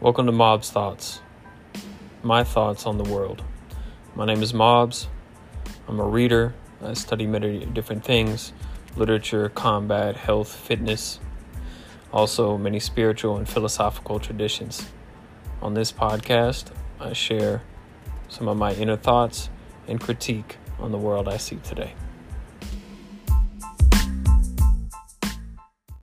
Welcome to Mawbs Thoughts, my thoughts on the world. My name is Mawbs. I'm a reader. I study many different things literature, combat, health, fitness, also many spiritual and philosophical traditions. On this podcast, I share some of my inner thoughts and critique on the world I see today.